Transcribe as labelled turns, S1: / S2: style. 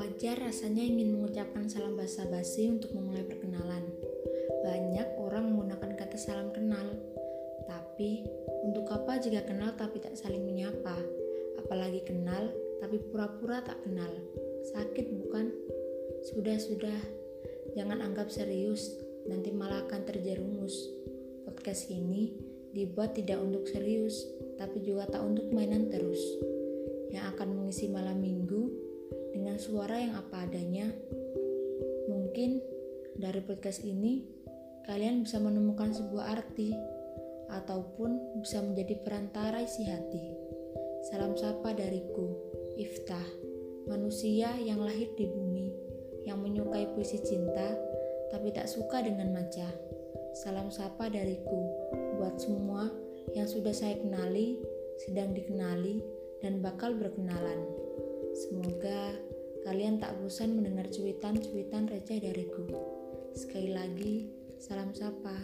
S1: wajar rasanya ingin mengucapkan salam basa-basi untuk memulai perkenalan. Banyak orang menggunakan kata salam kenal. Tapi, untuk apa jika kenal tapi tak saling menyapa? Apalagi kenal tapi pura-pura tak kenal. Sakit bukan? Sudah-sudah, jangan anggap serius, nanti malah akan terjerumus. Podcast ini dibuat tidak untuk serius, tapi juga tak untuk mainan terus. Dengan suara yang apa adanya. Mungkin dari podcast ini kalian bisa menemukan sebuah arti ataupun bisa menjadi perantara isi hati. Salam sapa dariku, Iftah, manusia yang lahir di bumi, yang menyukai puisi cinta, tapi tak suka dengan maca. Salam sapa dariku buat semua yang sudah saya kenali, sedang dikenali, dan bakal berkenalan. Semoga kalian tak bosan mendengar cuitan-cuitan receh dariku. Sekali lagi, salam sapa.